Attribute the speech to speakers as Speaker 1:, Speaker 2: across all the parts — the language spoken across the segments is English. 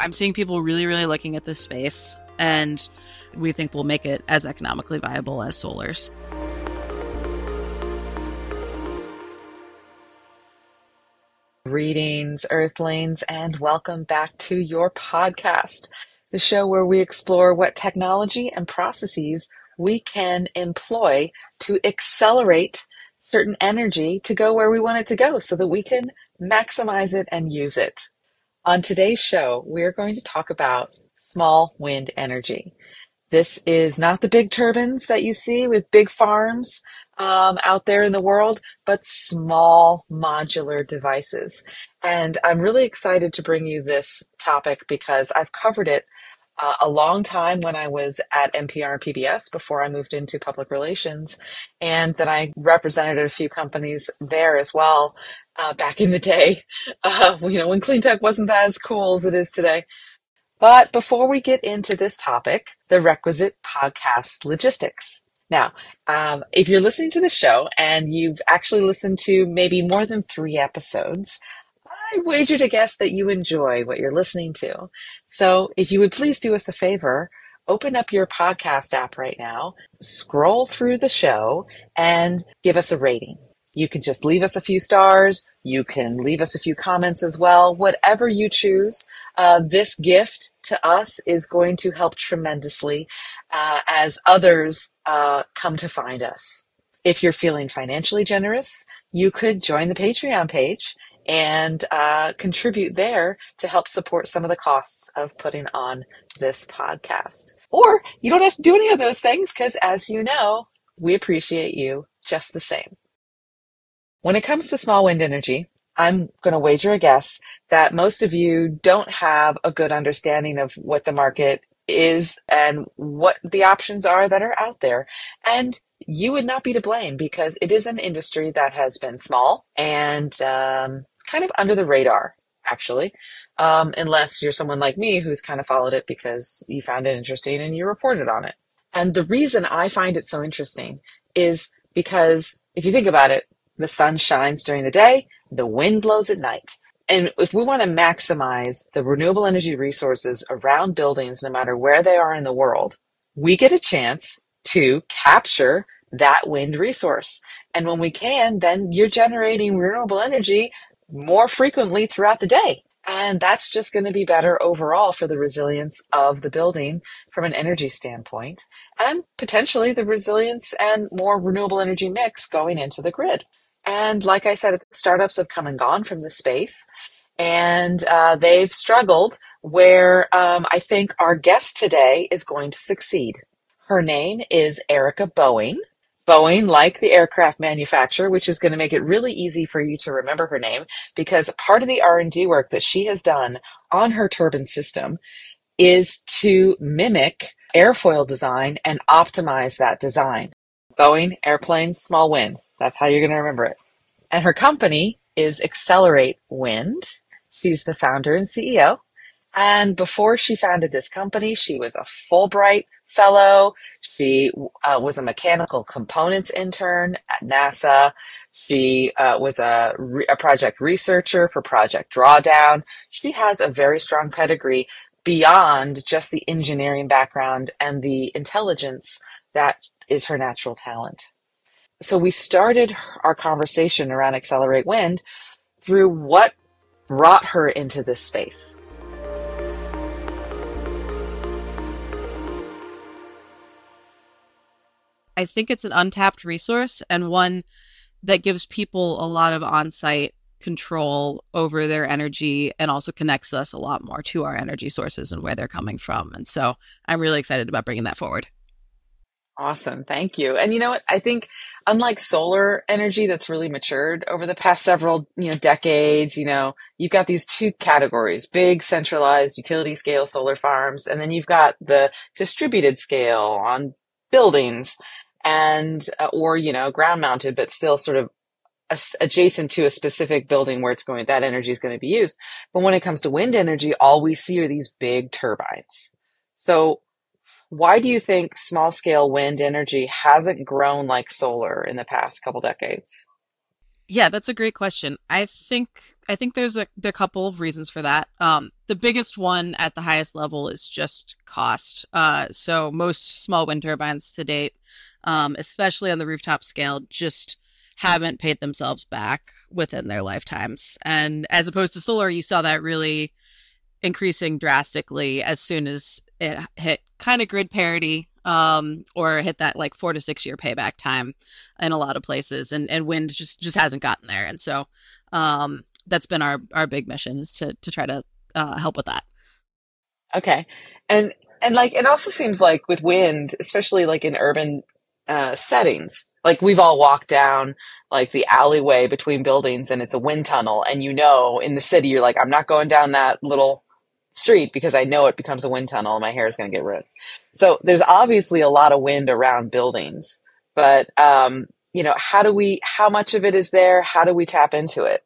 Speaker 1: I'm seeing people really, really looking at this space, and we think we'll make it as economically viable as solars.
Speaker 2: Greetings, Earthlings, and welcome back to your podcast, the show where we explore what technology and processes we can employ to accelerate certain energy to go where we want it to go so that we can maximize it and use it. On today's show, we're going to talk about small wind energy. This is not the big turbines that you see with big farms um, out there in the world, but small modular devices. And I'm really excited to bring you this topic because I've covered it uh, a long time when I was at NPR PBS before I moved into public relations. And then I represented a few companies there as well uh, back in the day, uh, you know, when clean tech wasn't as cool as it is today. But before we get into this topic, the requisite podcast logistics. Now, um, if you're listening to the show and you've actually listened to maybe more than three episodes, I wager to guess that you enjoy what you're listening to. So if you would please do us a favor, open up your podcast app right now, scroll through the show, and give us a rating. You can just leave us a few stars. You can leave us a few comments as well. Whatever you choose, uh, this gift to us is going to help tremendously uh, as others uh, come to find us. If you're feeling financially generous, you could join the Patreon page and uh, contribute there to help support some of the costs of putting on this podcast. Or you don't have to do any of those things because, as you know, we appreciate you just the same. When it comes to small wind energy, I'm going to wager a guess that most of you don't have a good understanding of what the market is and what the options are that are out there. And you would not be to blame because it is an industry that has been small and um, kind of under the radar, actually, um, unless you're someone like me who's kind of followed it because you found it interesting and you reported on it. And the reason I find it so interesting is because if you think about it, the sun shines during the day, the wind blows at night. And if we want to maximize the renewable energy resources around buildings, no matter where they are in the world, we get a chance to capture that wind resource. And when we can, then you're generating renewable energy more frequently throughout the day. And that's just going to be better overall for the resilience of the building from an energy standpoint and potentially the resilience and more renewable energy mix going into the grid. And like I said, startups have come and gone from the space and uh, they've struggled where um, I think our guest today is going to succeed. Her name is Erika Boeing. Boeing, like the aircraft manufacturer, which is going to make it really easy for you to remember her name, because part of the R&D work that she has done on her turbine system is to mimic airfoil design and optimize that design. Boeing, airplanes, small wind. That's how you're going to remember it. And her company is Accelerate Wind. She's the founder and CEO. And before she founded this company, she was a Fulbright fellow. She uh, was a mechanical components intern at NASA. She uh, was a, re- a project researcher for Project Drawdown. She has a very strong pedigree beyond just the engineering background and the intelligence that is her natural talent. So we started our conversation around Accelerate Wind through what brought her into this space.
Speaker 1: I think it's an untapped resource and one that gives people a lot of on site control over their energy and also connects us a lot more to our energy sources and where they're coming from. And so I'm really excited about bringing that forward.
Speaker 2: Awesome. Thank you. And you know what? I think unlike solar energy that's really matured over the past several, you know, decades, you know, you've got these two categories, big centralized utility scale solar farms, and then you've got the distributed scale on buildings and uh, or you know ground mounted but still sort of adjacent to a specific building where it's going that energy is going to be used but when it comes to wind energy all we see are these big turbines so why do you think small scale wind energy hasn't grown like solar in the past couple decades
Speaker 1: Yeah, that's a great question. I think I think there's a, a couple of reasons for that. Um, the biggest one at the highest level is just cost. Uh, so most small wind turbines to date, um, especially on the rooftop scale, just haven't paid themselves back within their lifetimes. And as opposed to solar, you saw that really increasing drastically as soon as it hit kind of grid parity um, or hit that like four to six year payback time in a lot of places, and and wind just just hasn't gotten there, and so um, that's been our our big mission is to to try to uh, help with that.
Speaker 2: Okay, and and like it also seems like with wind, especially like in urban uh, settings, like we've all walked down like the alleyway between buildings and it's a wind tunnel and you know in the city you're like i'm not going down that little street because I know it becomes a wind tunnel and my hair is going to get ruined. So there's obviously a lot of wind around buildings, but um, you know, how do we? How much of it is there? How do we tap into it?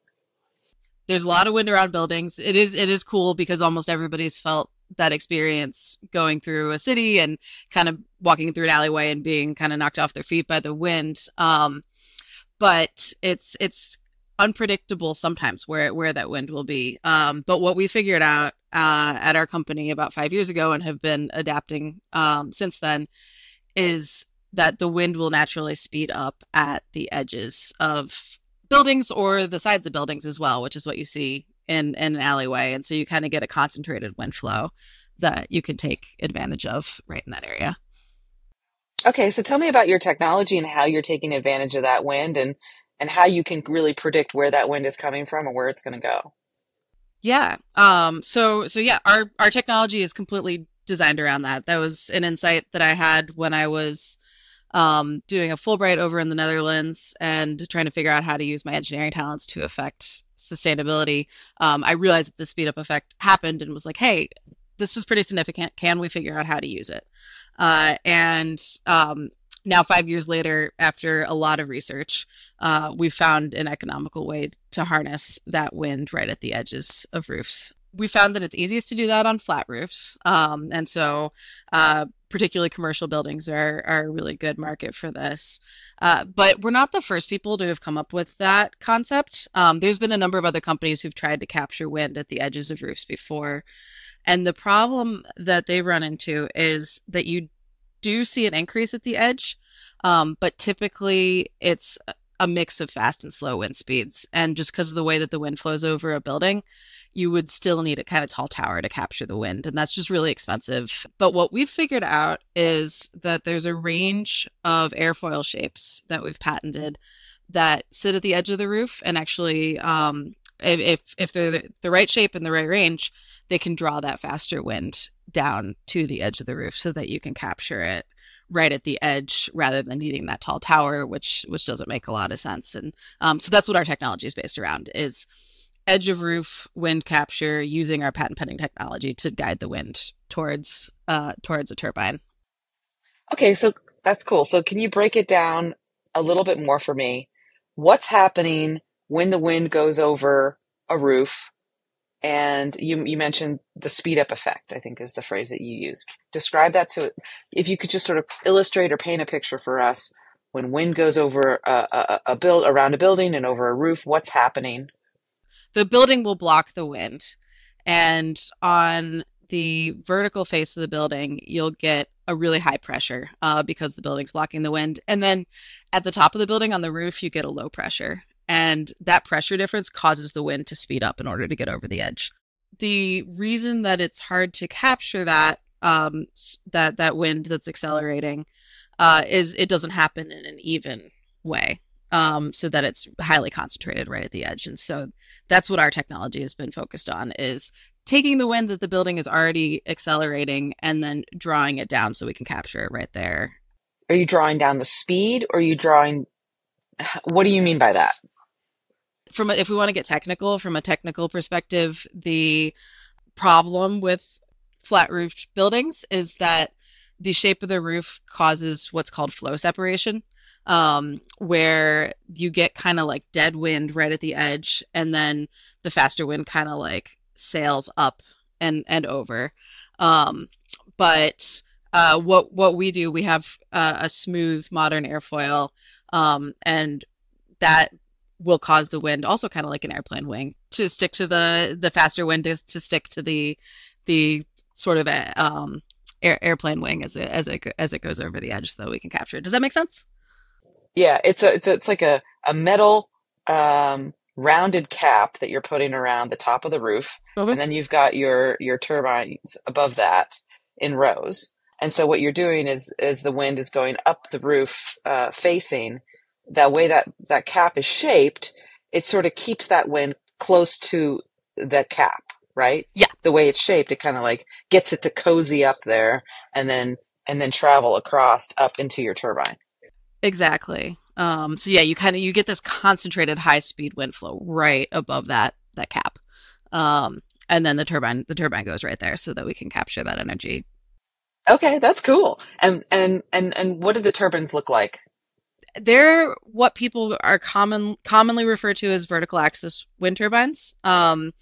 Speaker 1: There's a lot of wind around buildings. It is it is cool because almost everybody's felt that experience going through a city and kind of walking through an alleyway and being kind of knocked off their feet by the wind. Um, but it's it's unpredictable sometimes where where that wind will be. Um, but what we figured out uh, at our company about five years ago and have been adapting um, since then is that the wind will naturally speed up at the edges of buildings or the sides of buildings as well, which is what you see in, in an alleyway. And so you kind of get a concentrated wind flow that you can take advantage of right in that area.
Speaker 2: Okay, so tell me about your technology and how you're taking advantage of that wind and and how you can really predict where that wind is coming from and where it's going to go.
Speaker 1: Yeah. Um, so so yeah, our our technology is completely designed around that. That was an insight that I had when I was um, doing a Fulbright over in the Netherlands and trying to figure out how to use my engineering talents to affect sustainability. Um, I realized that the speed up effect happened and was like, hey, this is pretty significant. Can we figure out how to use it? Uh, and um, now, five years later, after a lot of research, uh, we found an economical way to harness that wind right at the edges of roofs. We found that it's easiest to do that on flat roofs. Um, and so, uh, particularly commercial buildings are, are a really good market for this. Uh, but we're not the first people to have come up with that concept. Um, there's been a number of other companies who've tried to capture wind at the edges of roofs before. And the problem that they run into is that you do see an increase at the edge, um, but typically it's a mix of fast and slow wind speeds. And just because of the way that the wind flows over a building, you would still need a kind of tall tower to capture the wind. And that's just really expensive. But what we've figured out is that there's a range of airfoil shapes that we've patented that sit at the edge of the roof and actually um, if if they're the, right shape and the right range, they can draw that faster wind down to the edge of the roof so that you can capture it right at the edge rather than needing that tall tower, which which doesn't make a lot of sense. And um, so that's what our technology is based around: is edge of roof wind capture using our patent pending technology to guide the wind towards uh, towards a turbine.
Speaker 2: Okay, so that's cool. So can you break it down a little bit more for me? What's happening when the wind goes over a roof? And you, you mentioned the speed up effect, I think is the phrase that you use. Describe that to, if you could just sort of illustrate or paint a picture for us when wind goes over a, a, a build around a building and over a roof, what's happening?
Speaker 1: The building will block the wind. And on the vertical face of the building, you'll get a really high pressure uh, because the building's blocking the wind. And then at the top of the building on the roof, you get a low pressure and that pressure difference causes the wind to speed up in order to get over the edge. The reason that it's hard to capture that um, that that wind that's accelerating uh, is it doesn't happen in an even way, um, so that it's highly concentrated right at the edge. And so that's what our technology has been focused on is taking the wind that the building is already accelerating and then drawing it down so we can capture it right there.
Speaker 2: Are you drawing down the speed, or are you drawing? What do you mean by that?
Speaker 1: from a, if we want to get technical, from a technical perspective, the problem with flat roofed buildings is that the shape of the roof causes what's called flow separation, um, where you get kind of like dead wind right at the edge, and then the faster wind kind of like sails up and and over. Um, but uh, what what we do, we have uh, a smooth modern airfoil, um, and that will cause the wind, also kind of like an airplane wing, to stick to the the faster wind to, to stick to the the sort of a, um, air, airplane wing as it as it as it goes over the edge, so we can capture it. Does that make sense?
Speaker 2: Yeah, it's a it's a, it's like a a metal um, rounded cap that you're putting around the top of the roof,
Speaker 1: Mhm.
Speaker 2: and then you've got your your turbines above that in rows. And so what you're doing is is the wind is going up the roof uh, facing that way that that cap is shaped. It sort of keeps that wind close to the cap, right?
Speaker 1: Yeah.
Speaker 2: The way it's shaped, it kind of like gets it to cozy up there, and then and then travel across up into your turbine.
Speaker 1: Exactly. Um, so yeah, you kind of you get this concentrated high speed wind flow right above that that cap, um, and then the turbine the turbine goes right there so that we can capture that energy.
Speaker 2: Okay, that's cool. And and and and what do the turbines look like?
Speaker 1: They're what people are common commonly referred to as vertical axis wind turbines, um,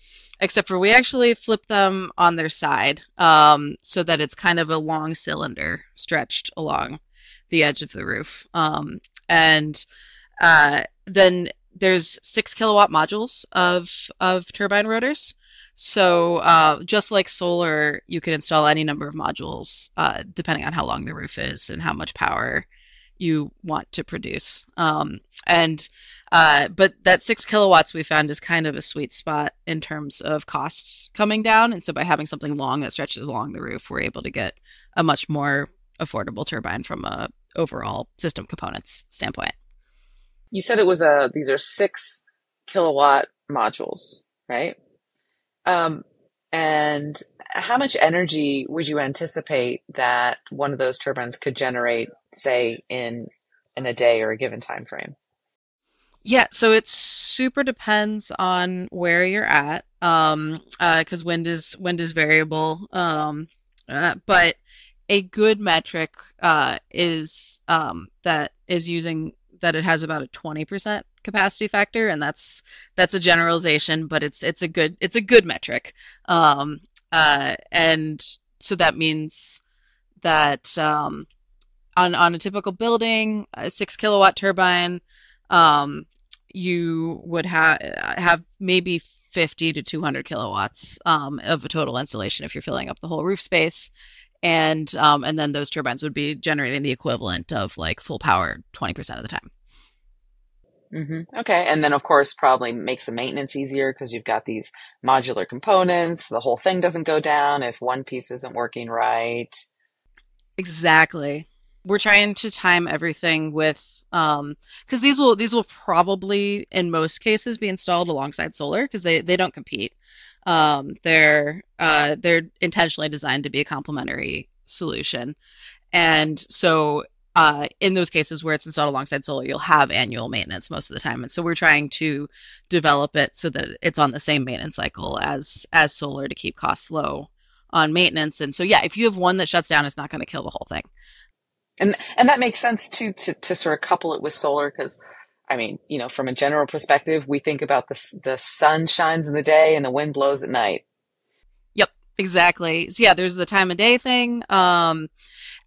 Speaker 1: except for we actually flip them on their side um, so that it's kind of a long cylinder stretched along the edge of the roof. Um, and uh, then there's six kilowatt modules of of turbine rotors. So uh, just like solar, you can install any number of modules uh, depending on how long the roof is and how much power you want to produce. Um, and uh, but that six kilowatts we found is kind of a sweet spot in terms of costs coming down. And so by having something long that stretches along the roof, we're able to get a much more affordable turbine from a overall system components standpoint.
Speaker 2: You said it was a these are six kilowatt modules, right? Um, and how much energy would you anticipate that one of those turbines could generate, say, in in a day or a given time frame?
Speaker 1: Yeah, so it super depends on where you're at, um, because wind is wind is variable. Um, uh, but a good metric uh, is um, that is using that it has about a 20% capacity factor, and that's that's a generalization, but it's it's a good it's a good metric. Um, uh, and so that means that um, on on a typical building, a six kilowatt turbine, um, you would have have maybe 50 to 200 kilowatts um, of a total installation if you're filling up the whole roof space and um, and then those turbines would be generating the equivalent of like full power 20% of the time
Speaker 2: hmm Okay, and then of course probably makes the maintenance easier because you've got these modular components. The whole thing doesn't go down if one piece isn't working right.
Speaker 1: exactly we're trying to time everything with um because these will these will probably in most cases be installed alongside solar because they they don't compete um they're uh they're intentionally designed to be a complementary solution and so uh, in those cases where it's installed alongside solar, you'll have annual maintenance most of the time. And so we're trying to develop it so that it's on the same maintenance cycle as as solar to keep costs low on maintenance. And so yeah, if you have one that shuts down, it's not going to kill the whole thing.
Speaker 2: And and that makes sense too to to sort of couple it with solar because I mean, you know, from a general perspective, we think about the the sun shines in the day and the wind blows at night.
Speaker 1: Yep, exactly. So yeah, there's the time of day thing. Um,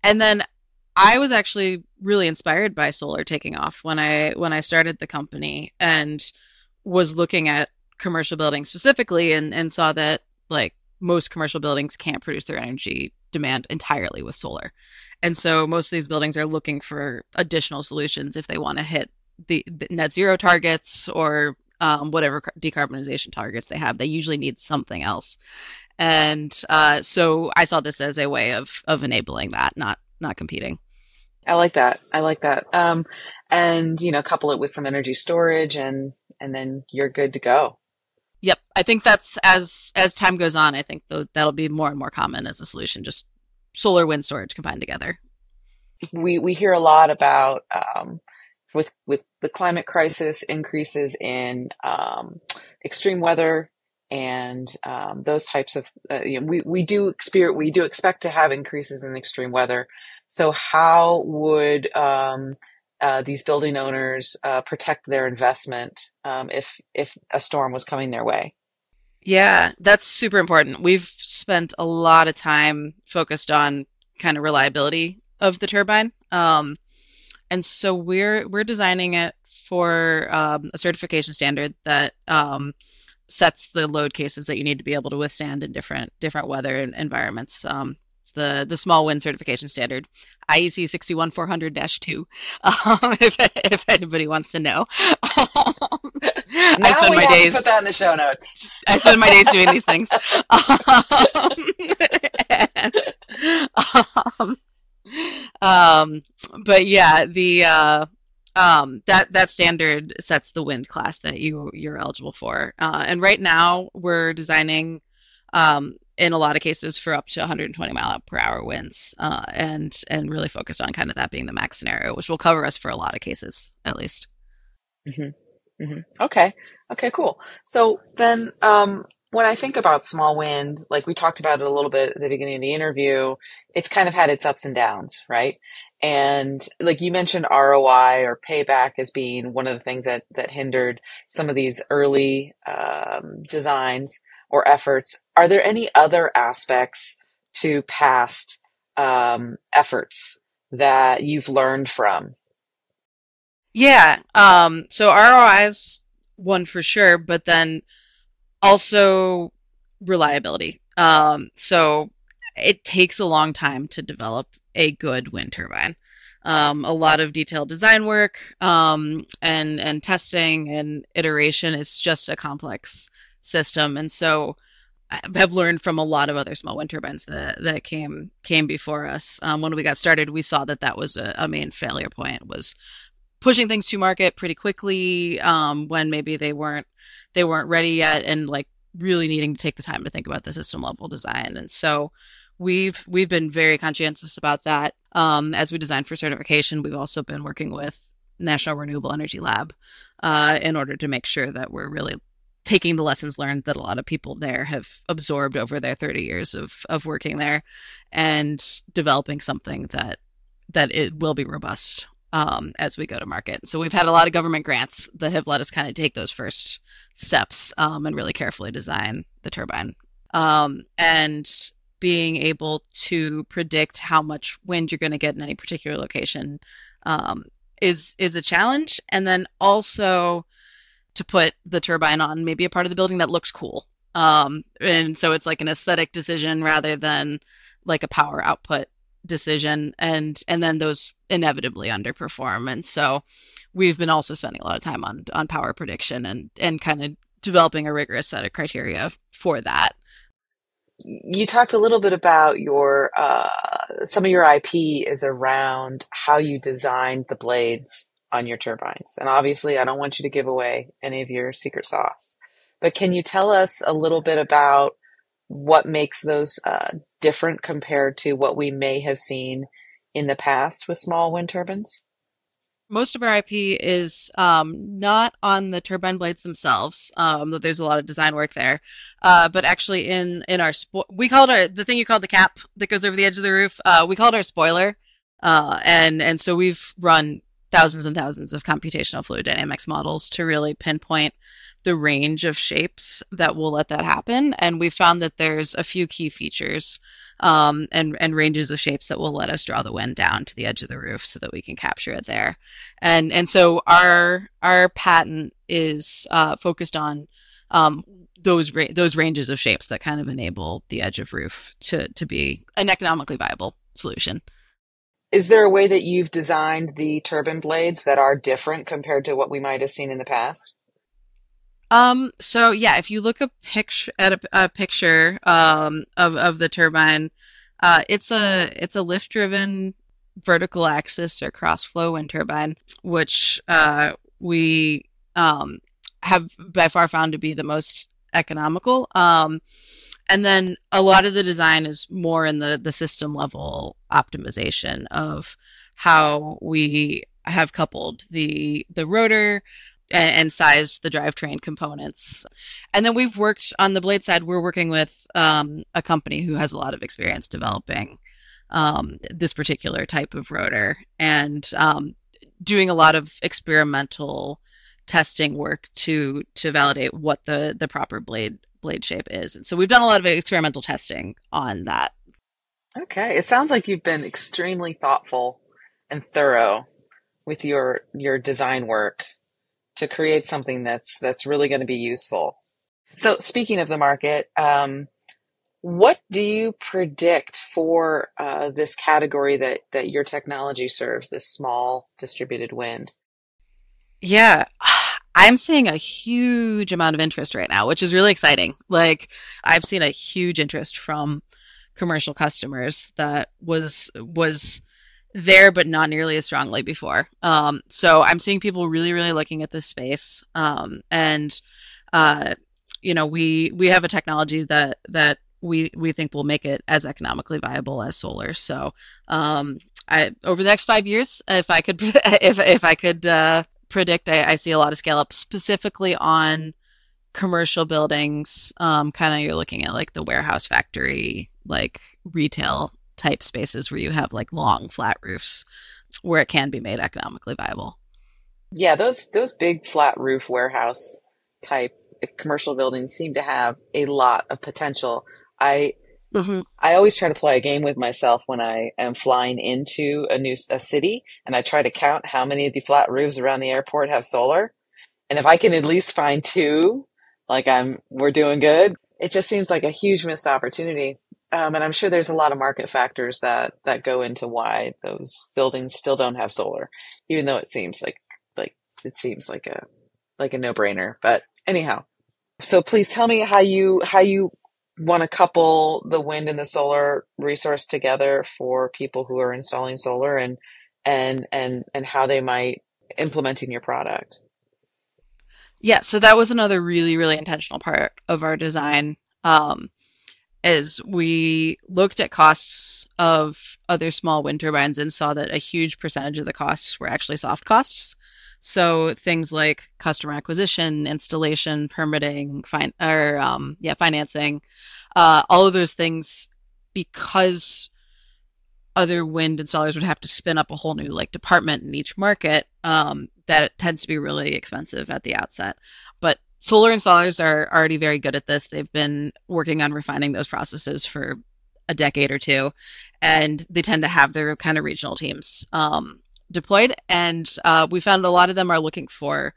Speaker 1: and then I was actually really inspired by solar taking off when I when I started the company and was looking at commercial buildings specifically and and saw that like most commercial buildings can't produce their energy demand entirely with solar. And so most of these buildings are looking for additional solutions if they want to hit the, the net zero targets or um, whatever decarbonization targets they have. They usually need something else. And uh, so I saw this as a way of of enabling that, not not competing.
Speaker 2: I like that. I like that. Um, and you know, couple it with some energy storage, and and then you're good to go.
Speaker 1: Yep, I think that's as as time goes on. I think tho- that'll be more and more common as a solution. Just solar wind storage combined together.
Speaker 2: We we hear a lot about um, with with the climate crisis, increases in um, extreme weather, and um, those types of. Uh, you know, we we do experience we do expect to have increases in extreme weather. So how would um, uh, these building owners uh, protect their investment um, if if a storm was coming their way?
Speaker 1: Yeah, that's super important. We've spent a lot of time focused on kind of reliability of the turbine. Um, and so we're we're designing it for um, a certification standard that um, sets the load cases that you need to be able to withstand in different different weather environments. Um, the the small wind certification standard, IEC 61400-2. Um, if if anybody wants to know,
Speaker 2: now I spend my days put that in the show notes.
Speaker 1: I spend my days doing these things. and, um, um, but yeah, the uh, um, that that standard sets the wind class that you you're eligible for. Uh, and right now we're designing um, in a lot of cases for up to 120 mile per hour winds, uh, and and really focused on kind of that being the max scenario, which will cover us for a lot of cases at least.
Speaker 2: Mm-hmm. Mm-hmm. Okay. Okay. Cool. So then, um, when I think about small wind, like we talked about it a little bit at the beginning of the interview, it's kind of had its ups and downs, right? And like you mentioned ROI or payback as being one of the things that, that hindered some of these early um, designs or efforts. Are there any other aspects to past um, efforts that you've learned from?
Speaker 1: Yeah. Um, so ROI is one for sure, but then also reliability. Um, so it takes a long time to develop a good wind turbine. Um, a lot of detailed design work um, and and testing and iteration is just a complex system, and so have learned from a lot of other small wind turbines that that came came before us. Um, when we got started, we saw that that was a, a, main failure point was pushing things to market pretty quickly um, when maybe they weren't they weren't ready yet, and like really needing to take the time to think about the system level design. And so we've we've been very conscientious about that um, as we design for certification. We've also been working with National Renewable Energy Lab uh, in order to make sure that we're really taking the lessons learned that a lot of people there have absorbed over their 30 years of of working there and developing something that that it will be robust um, as we go to market. So we've had a lot of government grants that have let us kind of take those first steps um, and really carefully design the turbine. Um, and being able to predict how much wind you're going to get in any particular location um, is is a challenge. And then also to put the turbine on maybe a part of the building that looks cool. Um, and so it's like an aesthetic decision rather than like a power output decision and and then those inevitably underperform and so we've been also spending a lot of time on on power prediction and and kind of developing a rigorous set of criteria for that
Speaker 2: you talked a little bit about your uh, some of your IP is around how you designed the blades on your turbines, and obviously, I don't want you to give away any of your secret sauce. But can you tell us a little bit about what makes those uh, different compared to what we may have seen in the past with small wind turbines?
Speaker 1: Most of our IP is um, not on the turbine blades themselves. Um, there's a lot of design work there, uh, but actually in in our spo- we called our the thing you called the cap that goes over the edge of the roof. Uh, we called our spoiler, uh, and and so we've run thousands and thousands of computational fluid dynamics models to really pinpoint the range of shapes that will let that happen. And we found that there's a few key features um, and and ranges of shapes that will let us draw the wind down to the edge of the roof so that we can capture it there. And and so our our patent is uh, focused on um, those ra- those ranges of shapes that kind of enable the edge of roof to to be an economically viable solution.
Speaker 2: Is there a way that you've designed the turbine blades that are different compared to what we might have seen in the past?
Speaker 1: Um, so yeah, if you look a picture at a, a picture um, of of the turbine, uh, it's a it's a lift driven vertical axis or cross flow wind turbine, which uh, we um, have by far found to be the most economical. Um, and then a lot of the design is more in the the system level optimization of how we have coupled the the rotor and, and sized the drivetrain components. And then we've worked on the blade side. We're working with um, a company who has a lot of experience developing um, this particular type of rotor and um, doing a lot of experimental testing work to to validate what the the proper blade blade shape is. And so we've done a lot of experimental testing on that.
Speaker 2: Okay, it sounds like you've been extremely thoughtful and thorough with your your design work to create something that's that's really going to be useful. So speaking of the market, um, what do you predict for uh, this category that that your technology serves, this small distributed wind?
Speaker 1: Yeah, I'm seeing a huge amount of interest right now, which is really exciting. Like I've seen a huge interest from commercial customers that was was there but not nearly as strongly before. Um, so I'm seeing people really really looking at this space um, and uh, you know we we have a technology that that we we think will make it as economically viable as solar. So, um, I over the next five years, if I could if if I could uh, predict, I, I, see a lot of scale up specifically on commercial buildings. Um, kind of you're looking at like the warehouse factory, like retail type spaces where you have like long flat roofs, where it can be made economically viable.
Speaker 2: Yeah, those those big flat roof warehouse type commercial buildings seem to have a lot of potential I mm-hmm. I always try to play a game with myself when I am flying into a new a city, and I try to count how many of the flat roofs around the airport have solar. And if I can at least find two, like I'm, we're doing good. It just seems like a huge missed opportunity. Um, and I'm sure there's a lot of market factors that that go into why those buildings still don't have solar, even though it seems like like it seems like a like a no brainer. But anyhow, so please tell me how you how you want to couple the wind and the solar resource together for people who are installing solar and and and and how they might implement in your product
Speaker 1: yeah so that was another really really intentional part of our design um, is we looked at costs of other small wind turbines and saw that a huge percentage of the costs were actually soft costs so things like customer acquisition, installation, permitting, fin- or um, yeah, financing, uh, all of those things, because other wind installers would have to spin up a whole new like department in each market. Um, that tends to be really expensive at the outset. Solar installers are already very good at this. They've been working on refining those processes for a decade or two, and they tend to have their kind of regional teams. Um, deployed, and uh, we found a lot of them are looking for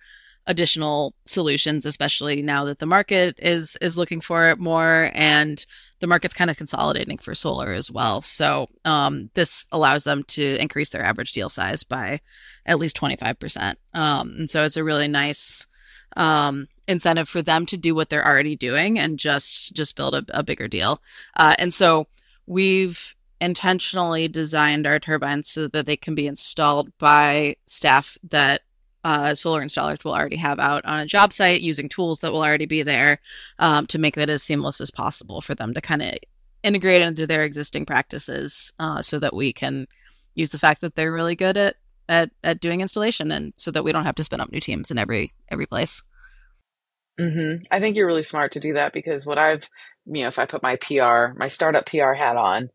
Speaker 1: additional solutions, especially now that the market is is looking for it more, and the market's kind of consolidating for solar as well. So um, this allows them to increase their average deal size by at least twenty five percent. Um, and so it's a really nice um, incentive for them to do what they're already doing and just just build a, a bigger deal. Uh, and so we've intentionally designed our turbines so that they can be installed by staff that uh, solar installers will already have out on a job site using tools that will already be there um, to make that as seamless as possible for them to kind of integrate into their existing practices uh, so that we can use the fact that they're really good at, at, at doing installation and so that we don't have to spin up new teams in every every place.
Speaker 2: Mm-hmm. I think you're really smart to do that because what I've, you know, if I put my PR, my startup PR hat on,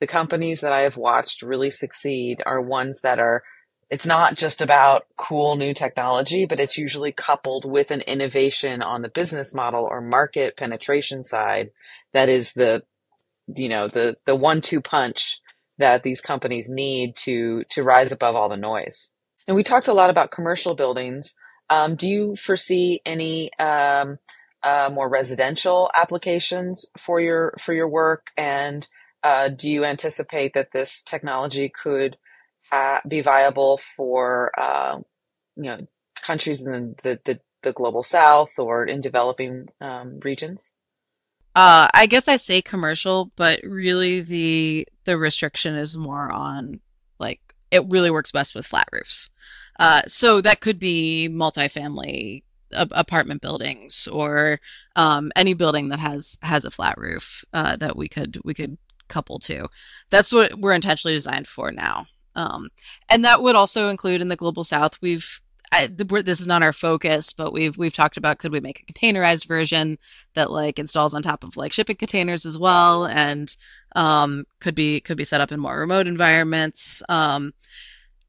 Speaker 2: the companies that I have watched really succeed are ones that are it's not just about cool new technology, but it's usually coupled with an innovation on the business model or market penetration side that is the you know the the one two punch that these companies need to to rise above all the noise. And we talked a lot about commercial buildings. Um, do you foresee any um, uh, more residential applications for your for your work and uh, do you anticipate that this technology could ha- be viable for uh, you know countries in the, the, the, global south or in developing um, regions?
Speaker 1: Uh, I guess I say commercial, but really the the restriction is more on like it really works best with flat roofs. Uh, so that could be multifamily apartment buildings or um, any building that has has a flat roof uh, that we could we could couple to. That's what we're intentionally designed for now. Um, and that would also include in the global south. We've I, this is not our focus, but we've we've talked about could we make a containerized version that like installs on top of like shipping containers as well, and um, could be could be set up in more remote environments. Um,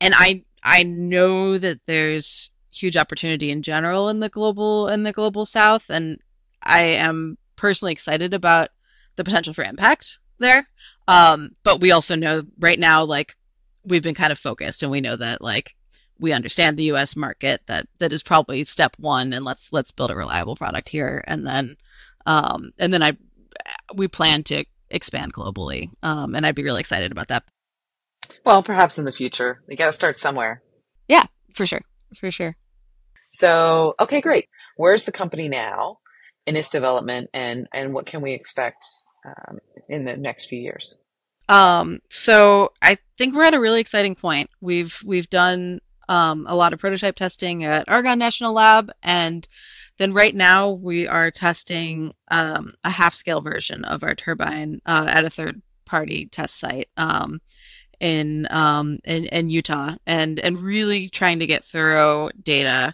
Speaker 1: and I I know that there's huge opportunity in general in the global in the global south, and I am personally excited about the potential for impact there. Um, but we also know right now, like we've been kind of focused, and we know that like we understand the U.S. market. That that is probably step one, and let's let's build a reliable product here, and then um, and then I we plan to expand globally, um, and I'd be really excited about that.
Speaker 2: Well, perhaps in the future, we got to start somewhere.
Speaker 1: Yeah, for sure, for sure.
Speaker 2: So, okay, great. Where's the company now in its development, and and what can we expect um, in the next few years?
Speaker 1: Um, so I think we're at a really exciting point. We've we've done um, a lot of prototype testing at Argonne National Lab, and then right now we are testing um, a half scale version of our turbine uh, at a third party test site um, in, um, in in Utah, and and really trying to get thorough data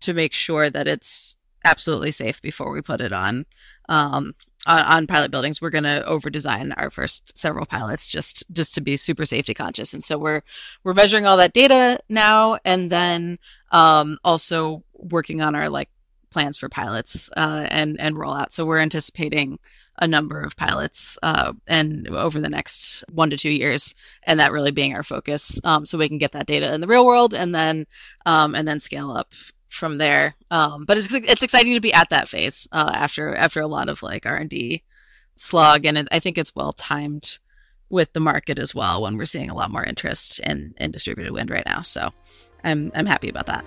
Speaker 1: to make sure that it's absolutely safe before we put it on. Um, on, on, pilot buildings, we're going to over design our first several pilots just just to be super safety conscious. And so we're we're measuring all that data now, and then um, also working on our like plans for pilots uh, and and rollout. So we're anticipating a number of pilots uh, and over the next one to two years, and that really being our focus, um, so we can get that data in the real world, and then um, and then scale up from there. Um, but it's it's exciting to be at that phase uh, after after a lot of like R and D slug, and it, I think it's well timed with the market as well when we're seeing a lot more interest in in distributed wind right now. So I'm I'm happy about that.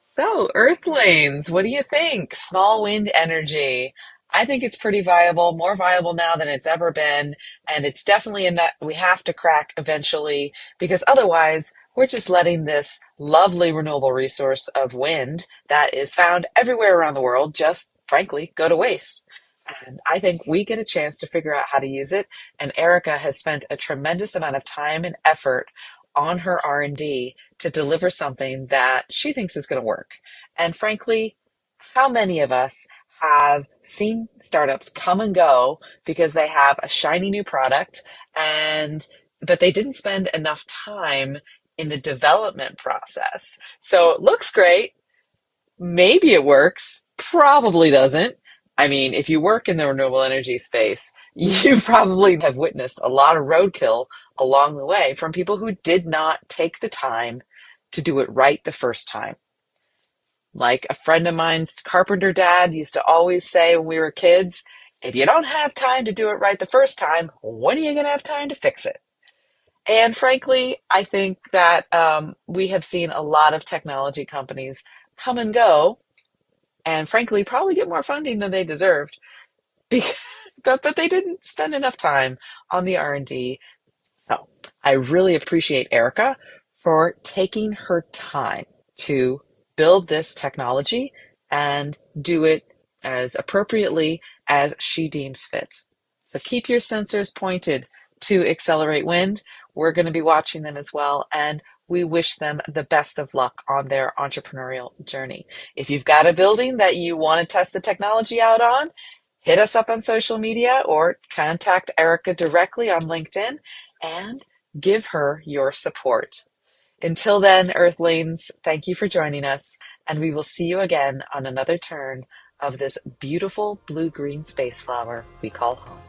Speaker 2: So, Earthlings, what do you think? Small wind energy. I think it's pretty viable, more viable now than it's ever been. And it's definitely a nut we have to crack eventually because otherwise we're just letting this lovely renewable resource of wind that is found everywhere around the world just frankly go to waste. And I think we get a chance to figure out how to use it. And Erika has spent a tremendous amount of time and effort on her R&D to deliver something that she thinks is going to work. And frankly, how many of us have seen startups come and go because they have a shiny new product and but they didn't spend enough time in the development process. So it looks great. Maybe it works. Probably doesn't. I mean, if you work in the renewable energy space, you probably have witnessed a lot of roadkill along the way from people who did not take the time to do it right the first time. Like a friend of mine's carpenter dad used to always say when we were kids, if you don't have time to do it right the first time, when are you going to have time to fix it? And frankly, I think that um, we have seen a lot of technology companies come and go, and frankly, probably get more funding than they deserved, because, but but they didn't spend enough time on the R and D. So I really appreciate Erika for taking her time to build this technology and do it as appropriately as she deems fit. So keep your sensors pointed to Accelerate Wind. We're going to be watching them as well, and we wish them the best of luck on their entrepreneurial journey. If you've got a building that you want to test the technology out on, hit us up on social media or contact Erika directly on LinkedIn and give her your support. Until then, Earthlings, thank you for joining us, and we will see you again on another turn of this beautiful blue green space flower we call home.